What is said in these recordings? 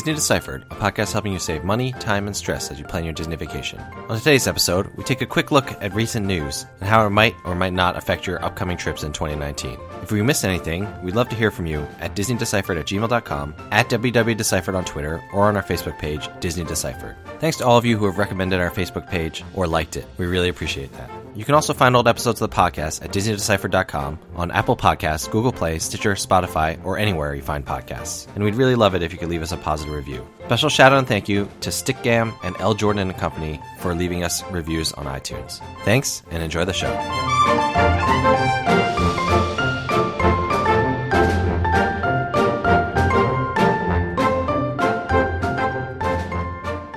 Disney Deciphered, a podcast helping you save money, time, and stress as you plan your Disney vacation. On today's episode, we take a quick look at recent news and how it might or might not affect your upcoming trips in 2019. If we missed anything, we'd love to hear from you at DisneyDeciphered at gmail.com, at WWDeciphered on Twitter, or on our Facebook page, Disney Deciphered. Thanks to all of you who have recommended our Facebook page or liked it. We really appreciate that. You can also find old episodes of the podcast at DisneyDeciphered.com, on Apple Podcasts, Google Play, Stitcher, Spotify, or anywhere you find podcasts. And we'd really love it if you could leave us a positive review. Special shout out and thank you to Stickgam and L. Jordan and Company for leaving us reviews on iTunes. Thanks and enjoy the show.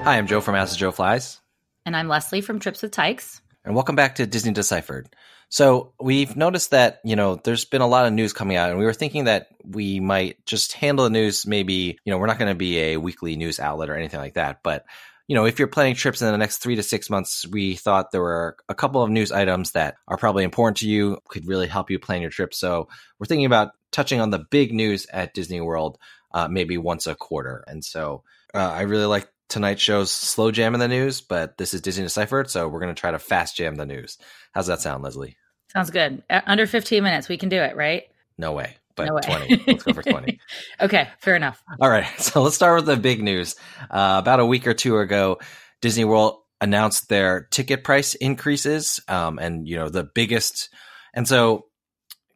Hi, I'm Joe from As Joe Flies. And I'm Leslie from Trips with Tykes. And welcome back to Disney Deciphered. So we've noticed that, you know, there's been a lot of news coming out and we were thinking that we might just handle the news maybe, you know, we're not going to be a weekly news outlet or anything like that, but you know, if you're planning trips in the next three to six months, we thought there were a couple of news items that are probably important to you, could really help you plan your trip. So we're thinking about touching on the big news at Disney World, uh, maybe once a quarter. And so uh, I really like tonight's show's slow jam in the news, but this is Disney Deciphered, so we're going to try to fast jam the news. How's that sound, Leslie? Sounds good. Uh, under 15 minutes, we can do it, right? No way, but no way. 20. Let's go for 20. okay, fair enough. All right, so let's start with the big news. Uh, about a week or two ago, Disney World announced their ticket price increases, um, and you know the biggest, and so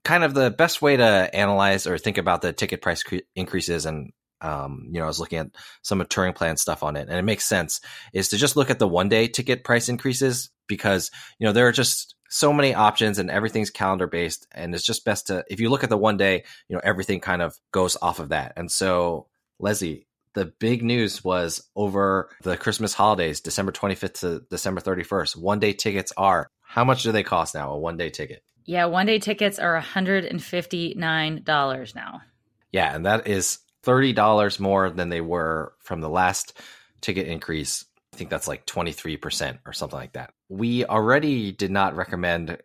kind of the best way to analyze or think about the ticket price cre- increases and um, you know, I was looking at some of touring plan stuff on it, and it makes sense is to just look at the one day ticket price increases because you know there are just so many options and everything's calendar based, and it's just best to if you look at the one day, you know, everything kind of goes off of that. And so, Leslie, the big news was over the Christmas holidays, December 25th to December 31st. One day tickets are how much do they cost now? A one day ticket? Yeah, one day tickets are $159 now. Yeah, and that is $30 more than they were from the last ticket increase. I think that's like 23% or something like that. We already did not recommend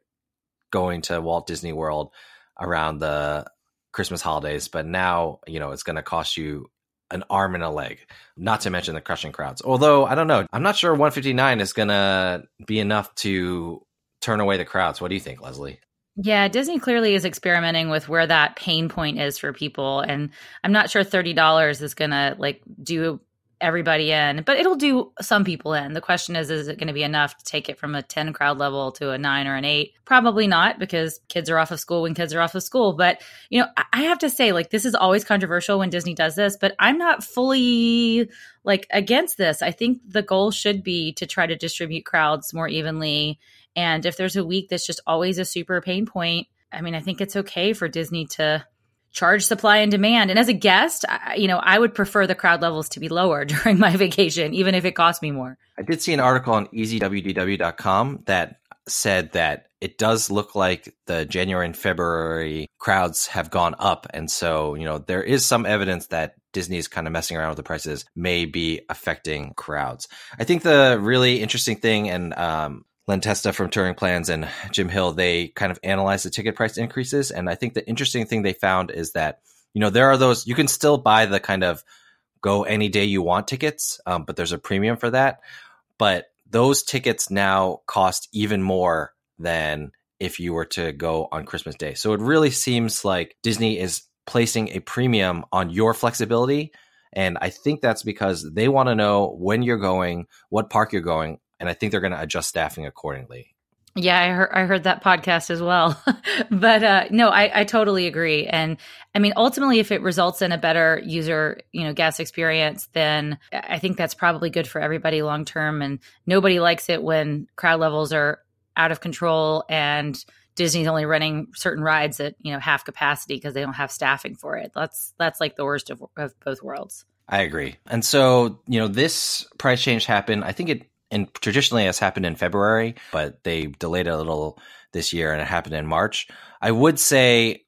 going to Walt Disney World around the Christmas holidays, but now, you know, it's going to cost you an arm and a leg, not to mention the crushing crowds. Although, I don't know, I'm not sure 159 is going to be enough to turn away the crowds. What do you think, Leslie? Yeah, Disney clearly is experimenting with where that pain point is for people. And I'm not sure $30 is going to like do everybody in, but it'll do some people in. The question is, is it going to be enough to take it from a 10 crowd level to a nine or an eight? Probably not because kids are off of school when kids are off of school. But, you know, I have to say, like, this is always controversial when Disney does this, but I'm not fully like against this. I think the goal should be to try to distribute crowds more evenly and if there's a week that's just always a super pain point, I mean, I think it's okay for Disney to charge supply and demand. And as a guest, I, you know, I would prefer the crowd levels to be lower during my vacation, even if it cost me more. I did see an article on easywdw.com that said that it does look like the January and February crowds have gone up. And so, you know, there is some evidence that Disney is kind of messing around with the prices may be affecting crowds. I think the really interesting thing, and um, Len Testa from Touring Plans and Jim Hill, they kind of analyzed the ticket price increases. And I think the interesting thing they found is that, you know, there are those, you can still buy the kind of go any day you want tickets, um, but there's a premium for that. But those tickets now cost even more than if you were to go on Christmas Day. So it really seems like Disney is placing a premium on your flexibility. And I think that's because they want to know when you're going, what park you're going, and I think they're going to adjust staffing accordingly. Yeah, I heard, I heard that podcast as well. but uh, no, I, I totally agree. And I mean, ultimately, if it results in a better user, you know, guest experience, then I think that's probably good for everybody long term. And nobody likes it when crowd levels are out of control and Disney's only running certain rides at you know half capacity because they don't have staffing for it. That's that's like the worst of, of both worlds. I agree. And so you know, this price change happened. I think it and traditionally has happened in February, but they delayed a little this year and it happened in March. I would say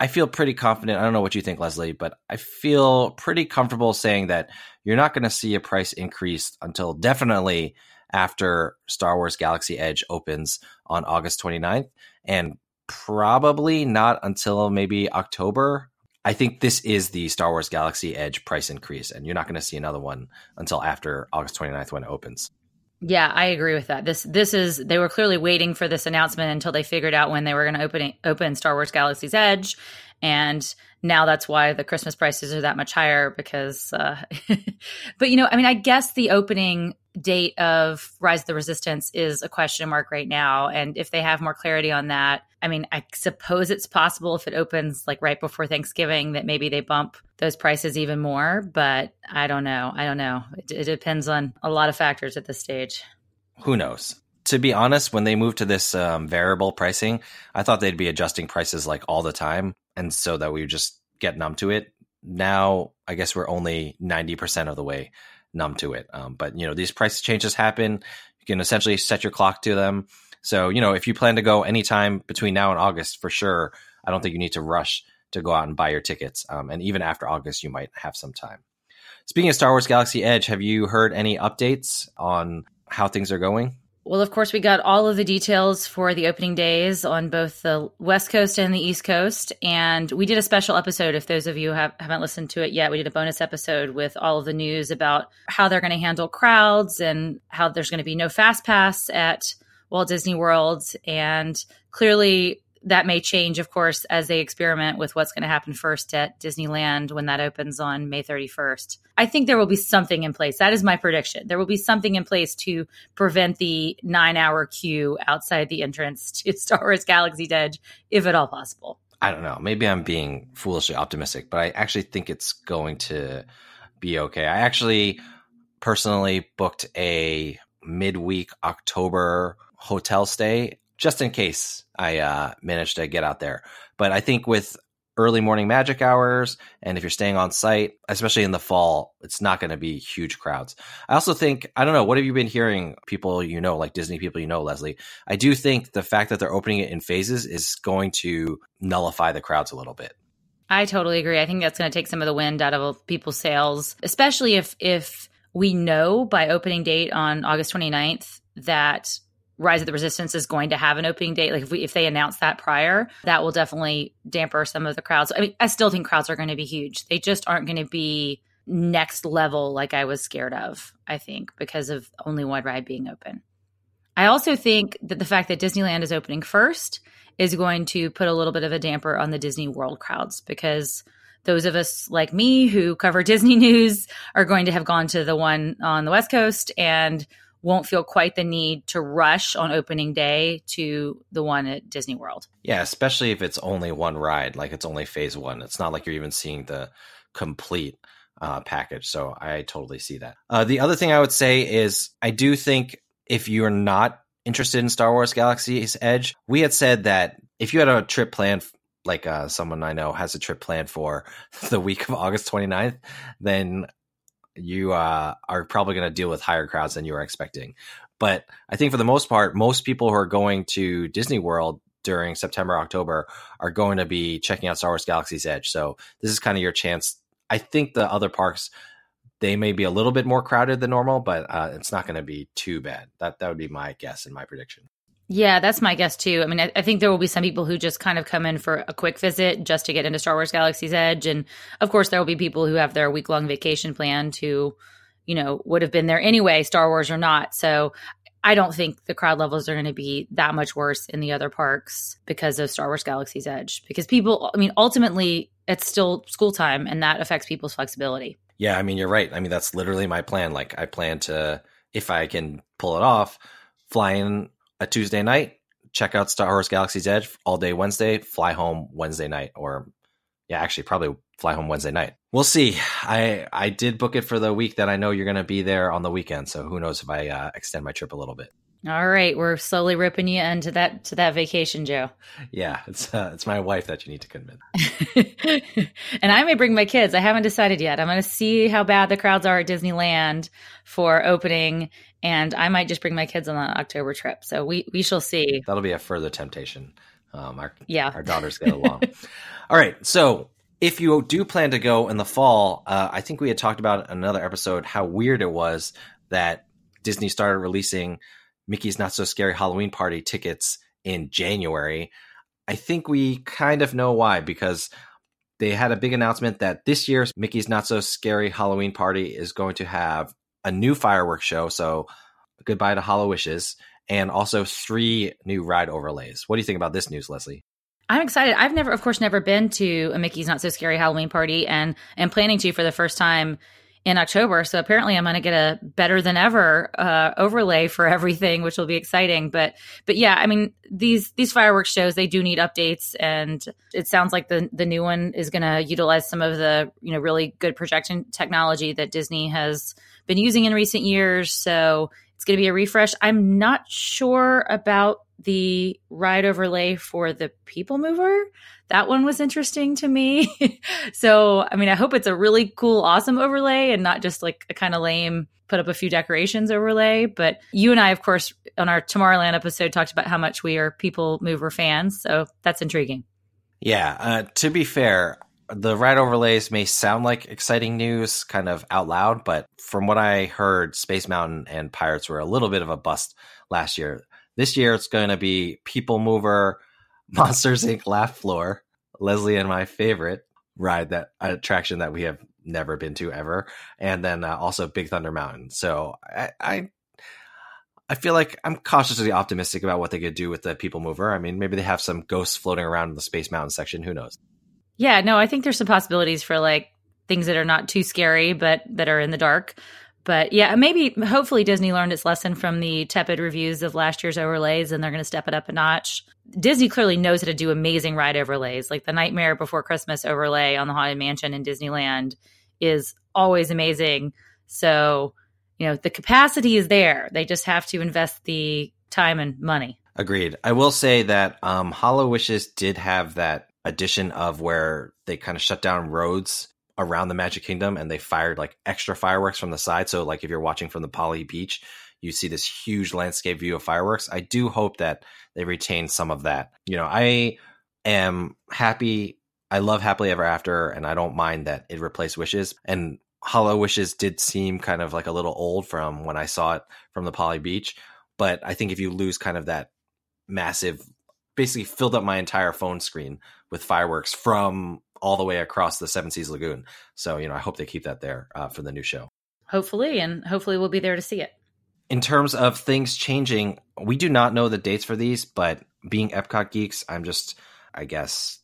I feel pretty confident. I don't know what you think, Leslie, but I feel pretty comfortable saying that you're not going to see a price increase until definitely after Star Wars Galaxy Edge opens on August 29th and probably not until maybe October. I think this is the Star Wars Galaxy Edge price increase, and you're not going to see another one until after August 29th when it opens. Yeah, I agree with that. This this is they were clearly waiting for this announcement until they figured out when they were going to open open Star Wars Galaxy's Edge, and now that's why the Christmas prices are that much higher because. Uh, but you know, I mean, I guess the opening date of Rise of the Resistance is a question mark right now, and if they have more clarity on that, I mean, I suppose it's possible if it opens like right before Thanksgiving that maybe they bump those prices even more. But I don't know. I don't know. It, it depends on a lot of factors at this stage. Who knows? To be honest, when they moved to this um, variable pricing, I thought they'd be adjusting prices like all the time, and so that we just get numb to it. Now, I guess we're only ninety percent of the way numb to it. Um, but you know, these price changes happen. You can essentially set your clock to them so, you know, if you plan to go anytime between now and August, for sure, I don't think you need to rush to go out and buy your tickets. Um, and even after August, you might have some time. Speaking of Star Wars Galaxy Edge, have you heard any updates on how things are going? Well, of course, we got all of the details for the opening days on both the West Coast and the East Coast. And we did a special episode. If those of you have, haven't listened to it yet, we did a bonus episode with all of the news about how they're going to handle crowds and how there's going to be no fast pass at Walt Disney World. And clearly, that may change, of course, as they experiment with what's going to happen first at Disneyland when that opens on May 31st. I think there will be something in place. That is my prediction. There will be something in place to prevent the nine hour queue outside the entrance to Star Wars Galaxy's Edge, if at all possible. I don't know. Maybe I'm being foolishly optimistic, but I actually think it's going to be okay. I actually personally booked a midweek October hotel stay just in case I uh, managed to get out there. But I think with early morning magic hours and if you're staying on site, especially in the fall, it's not going to be huge crowds. I also think, I don't know, what have you been hearing people you know, like Disney people you know, Leslie? I do think the fact that they're opening it in phases is going to nullify the crowds a little bit. I totally agree. I think that's going to take some of the wind out of people's sails, especially if if we know by opening date on August 29th that Rise of the Resistance is going to have an opening date. Like if we if they announce that prior, that will definitely damper some of the crowds. I mean, I still think crowds are going to be huge. They just aren't going to be next level like I was scared of, I think, because of only one ride being open. I also think that the fact that Disneyland is opening first is going to put a little bit of a damper on the Disney World crowds because those of us like me who cover Disney news are going to have gone to the one on the West Coast and won't feel quite the need to rush on opening day to the one at Disney World. Yeah, especially if it's only one ride, like it's only phase one. It's not like you're even seeing the complete uh, package. So I totally see that. Uh, the other thing I would say is I do think if you're not interested in Star Wars Galaxy's Edge, we had said that if you had a trip planned like uh, someone I know has a trip planned for the week of August 29th, then you uh, are probably going to deal with higher crowds than you were expecting. But I think for the most part, most people who are going to Disney World during September, October are going to be checking out Star Wars Galaxy's Edge. So this is kind of your chance. I think the other parks they may be a little bit more crowded than normal, but uh, it's not going to be too bad. That that would be my guess and my prediction. Yeah, that's my guess too. I mean, I, I, think there will be some people who just kind of come in for a quick visit just to get into Star Wars Galaxy's Edge. And of course, there will be people who have their week long vacation planned who, you know, would have been there anyway, Star Wars or not. So I don't think the crowd levels are going to be that much worse in the other parks because of Star Wars Galaxy's Edge. Because people, I mean, ultimately, it's still school time and that affects people's flexibility. Yeah, I mean, you're right. I mean, that's literally my plan. Like, I plan to, if I can pull it off, fly in a Tuesday night, check out Star Wars Galaxy's Edge all day Wednesday, fly home Wednesday night, or yeah, actually probably fly home Wednesday night. We'll see. I I did book it for the week that I know you're going to be there on the weekend, so who knows if I uh, extend my trip a little bit. All right, we're slowly ripping you into that to that vacation, Joe. Yeah, it's uh, it's my wife that you need to convince. and I may bring my kids. I haven't decided yet. I'm going to see how bad the crowds are at Disneyland for opening, and I might just bring my kids on that October trip. So we we shall see. That'll be a further temptation. Um, our yeah, our daughters get along. All right, so if you do plan to go in the fall, uh, I think we had talked about another episode how weird it was that Disney started releasing Mickey's Not So Scary Halloween Party tickets in January. I think we kind of know why because they had a big announcement that this year's Mickey's Not So Scary Halloween Party is going to have a new fireworks show. So goodbye to HalloWishes and also three new ride overlays. What do you think about this news, Leslie? I'm excited. I've never, of course, never been to a Mickey's Not So Scary Halloween party and am planning to for the first time in October. So apparently I'm going to get a better than ever uh, overlay for everything, which will be exciting. But but yeah, I mean these these fireworks shows they do need updates, and it sounds like the the new one is going to utilize some of the you know really good projection technology that Disney has been using in recent years. So it's going to be a refresh. I'm not sure about the ride overlay for the People Mover that one was interesting to me. so, I mean, I hope it's a really cool, awesome overlay and not just like a kind of lame put up a few decorations overlay. But you and I, of course, on our Tomorrowland episode, talked about how much we are people mover fans. So that's intriguing. Yeah. Uh, to be fair, the ride overlays may sound like exciting news kind of out loud, but from what I heard, Space Mountain and Pirates were a little bit of a bust last year. This year, it's going to be People Mover, Monsters Inc. Laugh Floor, Leslie and my favorite ride that attraction that we have never been to ever, and then uh, also Big Thunder Mountain. So I, I I feel like I'm cautiously optimistic about what they could do with the People Mover. I mean, maybe they have some ghosts floating around in the Space Mountain section. Who knows? Yeah, no, I think there's some possibilities for like things that are not too scary, but that are in the dark. But yeah, maybe hopefully Disney learned its lesson from the tepid reviews of last year's overlays and they're going to step it up a notch. Disney clearly knows how to do amazing ride overlays. Like the Nightmare Before Christmas overlay on the Haunted Mansion in Disneyland is always amazing. So, you know, the capacity is there. They just have to invest the time and money. Agreed. I will say that um, HalloWishes did have that addition of where they kind of shut down roads around the Magic Kingdom and they fired like extra fireworks from the side. So like if you're watching from the Poly Beach, you see this huge landscape view of fireworks. I do hope that they retain some of that. You know, I am happy. I love Happily Ever After, and I don't mind that it replaced Wishes. And HalloWishes did seem kind of like a little old from when I saw it from the Poly Beach. But I think if you lose kind of that massive, basically filled up my entire phone screen with fireworks from all the way across the Seven Seas Lagoon. So, you know, I hope they keep that there uh, for the new show. Hopefully, and hopefully we'll be there to see it. In terms of things changing, we do not know the dates for these, but being Epcot geeks, I'm just, I guess,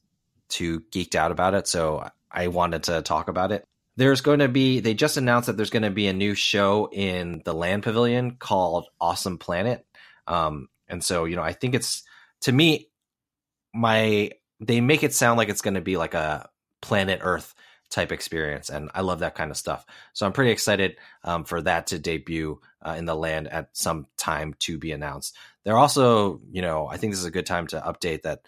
too geeked out about it. So I wanted to talk about it. There's going to be, they just announced that there's going to be a new show in the Land Pavilion called Awesome Planet. Um, and so, you know, I think it's, to me, my they make it sound like it's going to be like a planet Earth type experience, and I love that kind of stuff. So I'm pretty excited um, for that to debut uh, in the land at some time to be announced. They're also, you know, I think this is a good time to update that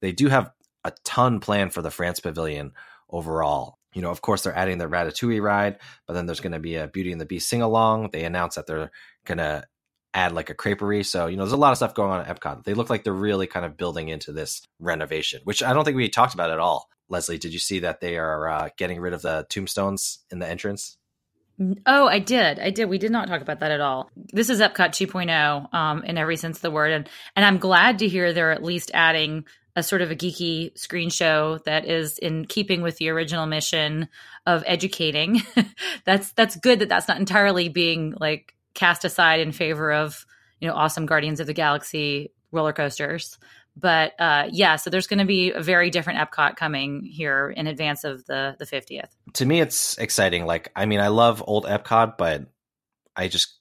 they do have a ton planned for the France Pavilion overall. You know, of course, they're adding the Ratatouille ride, but then there's going to be a Beauty and the Beast sing along. They announced that they're going to add like a creperie. So, you know, there's a lot of stuff going on at Epcot. They look like they're really kind of building into this renovation, which I don't think we talked about at all. Leslie, did you see that they are uh, getting rid of the tombstones in the entrance? Oh, I did. I did. We did not talk about that at all. This is Epcot 2.0 um, in every sense of the word. And, and I'm glad to hear they're at least adding a sort of a geeky screen show that is in keeping with the original mission of educating. that's that's good that that's not entirely being like cast aside in favor of you know awesome Guardians of the Galaxy roller coasters. But uh, yeah, so there's going to be a very different Epcot coming here in advance of the the 50th. To me, it's exciting. Like, I mean, I love old Epcot, but I just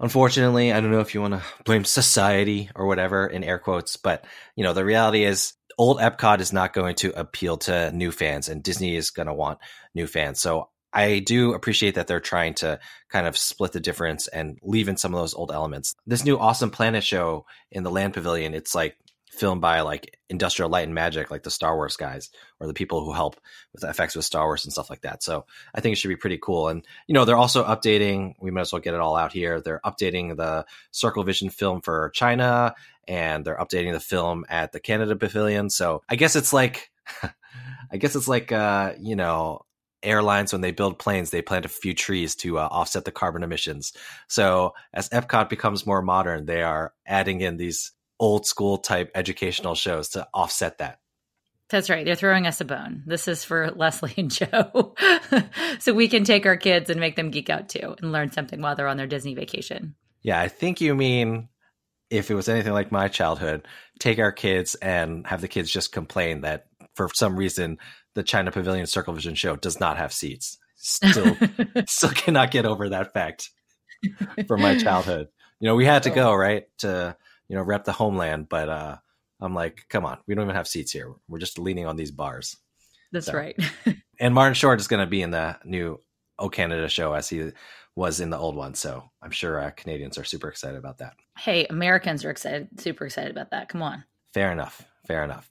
unfortunately, I don't know if you want to blame society or whatever in air quotes, but you know, the reality is old Epcot is not going to appeal to new fans and Disney is going to want new fans. So I do appreciate that they're trying to kind of split the difference and leave in some of those old elements. This new Awesome Planet show in the Land Pavilion, it's like filmed by like Industrial Light and Magic, like the Star Wars guys or the people who help with effects with Star Wars and stuff like that. So I think it should be pretty cool. And you know, they're also updating. We might as well get it all out here. They're updating the Circle Vision film for China, and they're updating the film at the Canada Pavilion. So I guess it's like. I guess it's like uh, you know, airlines when they build planes they plant a few trees to uh, offset the carbon emissions so as epcot becomes more modern they are adding in these old school type educational shows to offset that That's right. They're throwing us a bone. This is for Leslie and Joe. so we can take our kids and make them geek out too and learn something while they're on their Disney vacation. Yeah, I think you mean if it was anything like my childhood, take our kids and have the kids just complain that for some reason the China Pavilion Circle Vision show does not have seats. Still, still cannot get over that fact from my childhood. You know, we had to go oh. right to you know rep the homeland, but uh, I'm like, come on, we don't even have seats here. We're just leaning on these bars. That's so. right. and Martin Short is going to be in the new O Canada show as he was in the old one. So I'm sure uh, Canadians are super excited about that. Hey, Americans are excited, super excited about that. Come on. Fair enough. Fair enough.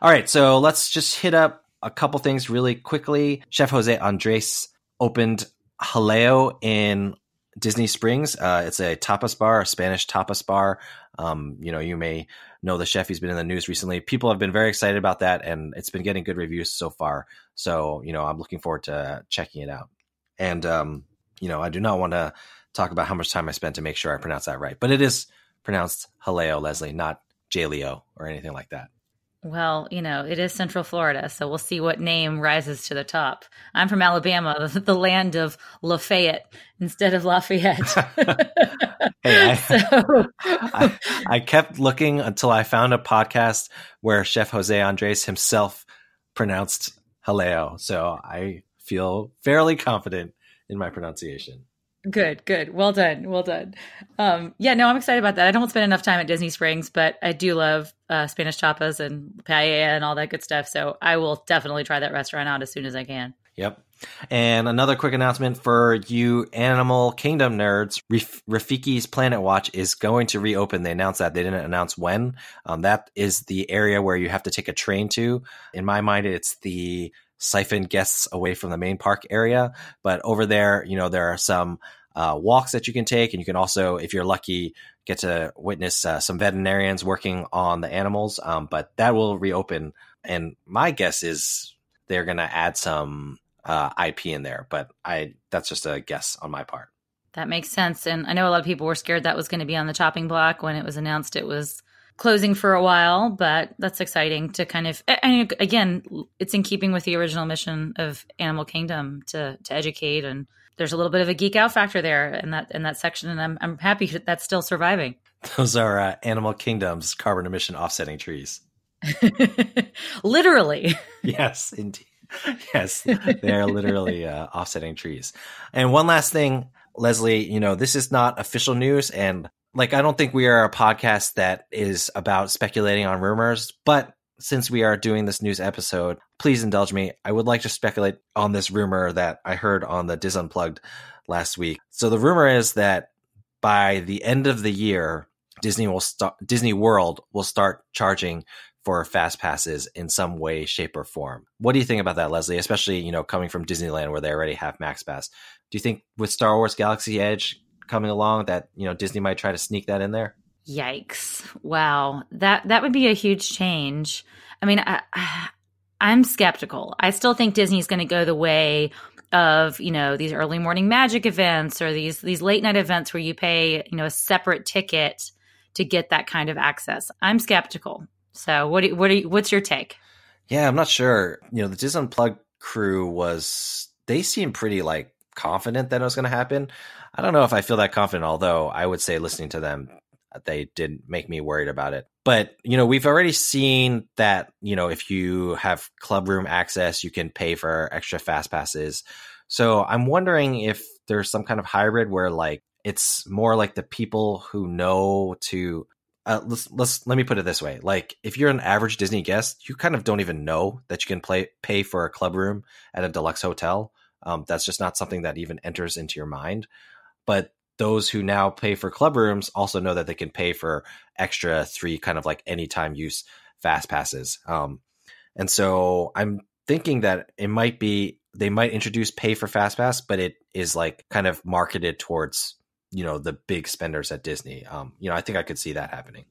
All right, so let's just hit up a couple things really quickly. Chef Jose Andres opened Haleo in Disney Springs. Uh, it's a tapas bar, a Spanish tapas bar. Um, you know, you may know the chef. He's been in the news recently. People have been very excited about that, and it's been getting good reviews so far. So, you know, I'm looking forward to checking it out. And, um, you know, I do not want to talk about how much time I spent to make sure I pronounce that right, but it is pronounced Haleo, Leslie, not Jaleo or anything like that. Well, you know, it is Central Florida, so we'll see what name rises to the top. I'm from Alabama, the land of Lafayette instead of Lafayette. hey, I, so. I, I, kept looking until I found a podcast where Chef Jose Andres himself pronounced Haleo. So I feel fairly confident in my pronunciation. Good, good. Well done. Well done. Um, yeah, no, I'm excited about that. I don't spend enough time at Disney Springs, but I do love uh, Spanish tapas and paella and all that good stuff. So I will definitely try that restaurant out as soon as I can. Yep. And another quick announcement for you Animal Kingdom nerds Rafiki's Planet Watch is going to reopen. They announced that. They didn't announce when. Um, that is the area where you have to take a train to. In my mind, it's the siphon guests away from the main park area. But over there, you know, there are some uh, walks that you can take, and you can also, if you're lucky, get to witness uh, some veterinarians working on the animals. Um, but that will reopen, and my guess is they're going to add some uh, IP in there. But I that's just a guess on my part. That makes sense, and I know a lot of people were scared that was going to be on the chopping block when it was announced. It was closing for a while, but that's exciting to kind of. And again, it's in keeping with the original mission of Animal Kingdom to to educate, and there's a little bit of a geek out factor there in that in that section, and I'm I'm happy that that's still surviving. Those are uh, Animal Kingdom's carbon emission offsetting trees. literally. yes, indeed. Yes, they are literally uh, offsetting trees. And one last thing, Leslie, you know, this is not official news, and like I don't think we are a podcast that is about speculating on rumors, but since we are doing this news episode, please indulge me. I would like to speculate on this rumor that I heard on the Dis Unplugged last week. So the rumor is that by the end of the year, Disney will start Disney World will start charging for fast passes in some way, shape, or form. What do you think about that, Leslie? Especially, you know, coming from Disneyland where they already have Max Pass. Do you think with Star Wars Galaxy Edge coming along that you know Disney might try to sneak that in there? Yikes! Wow, that that would be a huge change. I mean, I, I'm skeptical. I still think Disney's going to go the way of you know these early morning magic events or these these late night events where you pay you know a separate ticket to get that kind of access. I'm skeptical. So what do, what you, what's your take? Yeah, I'm not sure. You know, the Disney Unplugged crew was they seem pretty like confident that it was going to happen. I don't know if I feel that confident, although I would say listening to them, they didn't make me worried about it. But, you know, we've already seen that, you know, if you have club room access, you can pay for extra fast passes. So I'm wondering if there's some kind of hybrid where like it's more like the people who know to uh, let's let's let me put it this way: like if you're an average Disney guest, you kind of don't even know that you can play pay for a club room at a deluxe hotel. Um, that's just not something that even enters into your mind. But those who now pay for club rooms also know that they can pay for extra three kind of like anytime use fast passes. Um, and so I'm thinking that it might be they might introduce pay for fast pass, but it is like kind of marketed towards you know the big spenders at Disney. Um, you know, I think I could see that happening.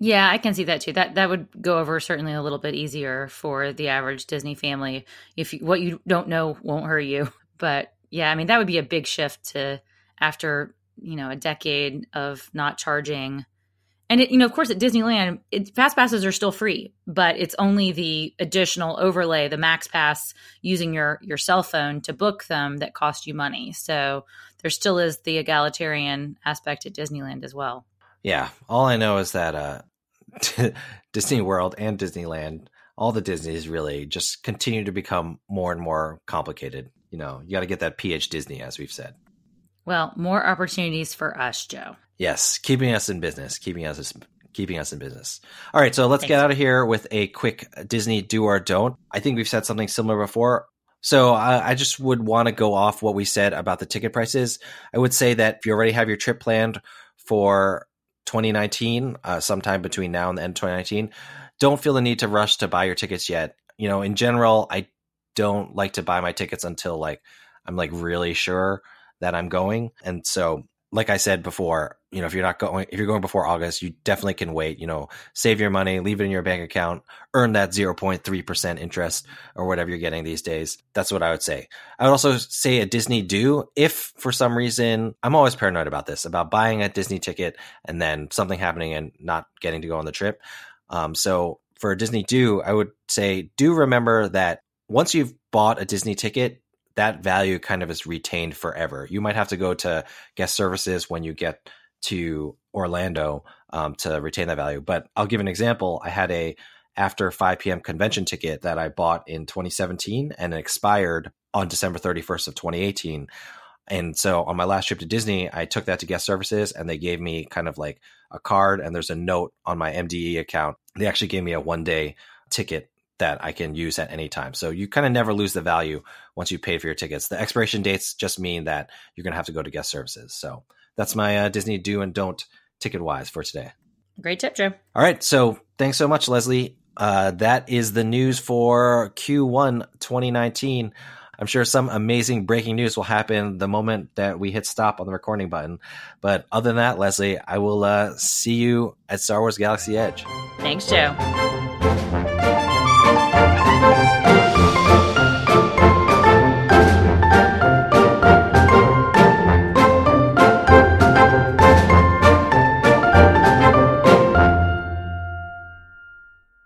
Yeah, I can see that too. That that would go over certainly a little bit easier for the average Disney family. If you, what you don't know won't hurt you, but yeah, I mean that would be a big shift to after you know a decade of not charging And it, you know, of course, at Disneyland, it, fast passes are still free, but it's only the additional overlay, the Max Pass, using your your cell phone to book them that cost you money. So there still is the egalitarian aspect at Disneyland as well. Yeah, all I know is that uh, Disney World and Disneyland, all the Disneys really just continue to become more and more complicated. You know, you got to get that PH Disney, as we've said. Well, more opportunities for us, Joe. Yes, keeping us in business, keeping us keeping us in business. All right, so let's Thanks. get out of here with a quick Disney do or don't. I think we've said something similar before. So I, I just would want to go off what we said about the ticket prices. I would say that if you already have your trip planned for 2019, uh, sometime between now and the end of 2019, don't feel the need to rush to buy your tickets yet. You know, in general, I don't like to buy my tickets until like I'm like really sure that I'm going. And so, like I said before, you know, if you're not going, if you're going before August, you definitely can wait, you know, save your money, leave it in your bank account, earn that 0.3% interest or whatever you're getting these days. That's what I would say. I would also say a Disney do if for some reason, I'm always paranoid about this, about buying a Disney ticket and then something happening and not getting to go on the trip. Um, so for a Disney do, I would say do remember that once you've bought a Disney ticket, that value kind of is retained forever. You might have to go to guest services when you get to Orlando um, to retain that value. But I'll give an example. I had a after 5 p.m. convention ticket that I bought in 2017 and it expired on December 31st of 2018. And so on my last trip to Disney, I took that to guest services and they gave me kind of like a card and there's a note on my MDE account. They actually gave me a one day ticket that I can use at any time. So you kind of never lose the value once you pay for your tickets. The expiration dates just mean that you're going to have to go to guest services. So that's my uh, Disney do and don't ticket wise for today. Great tip, Joe. All right. So thanks so much, Leslie. Uh, that is the news for Q1 2019. I'm sure some amazing breaking news will happen the moment that we hit stop on the recording button. But other than that, Leslie, I will uh, see you at Star Wars Galaxy Edge. Thanks, Joe.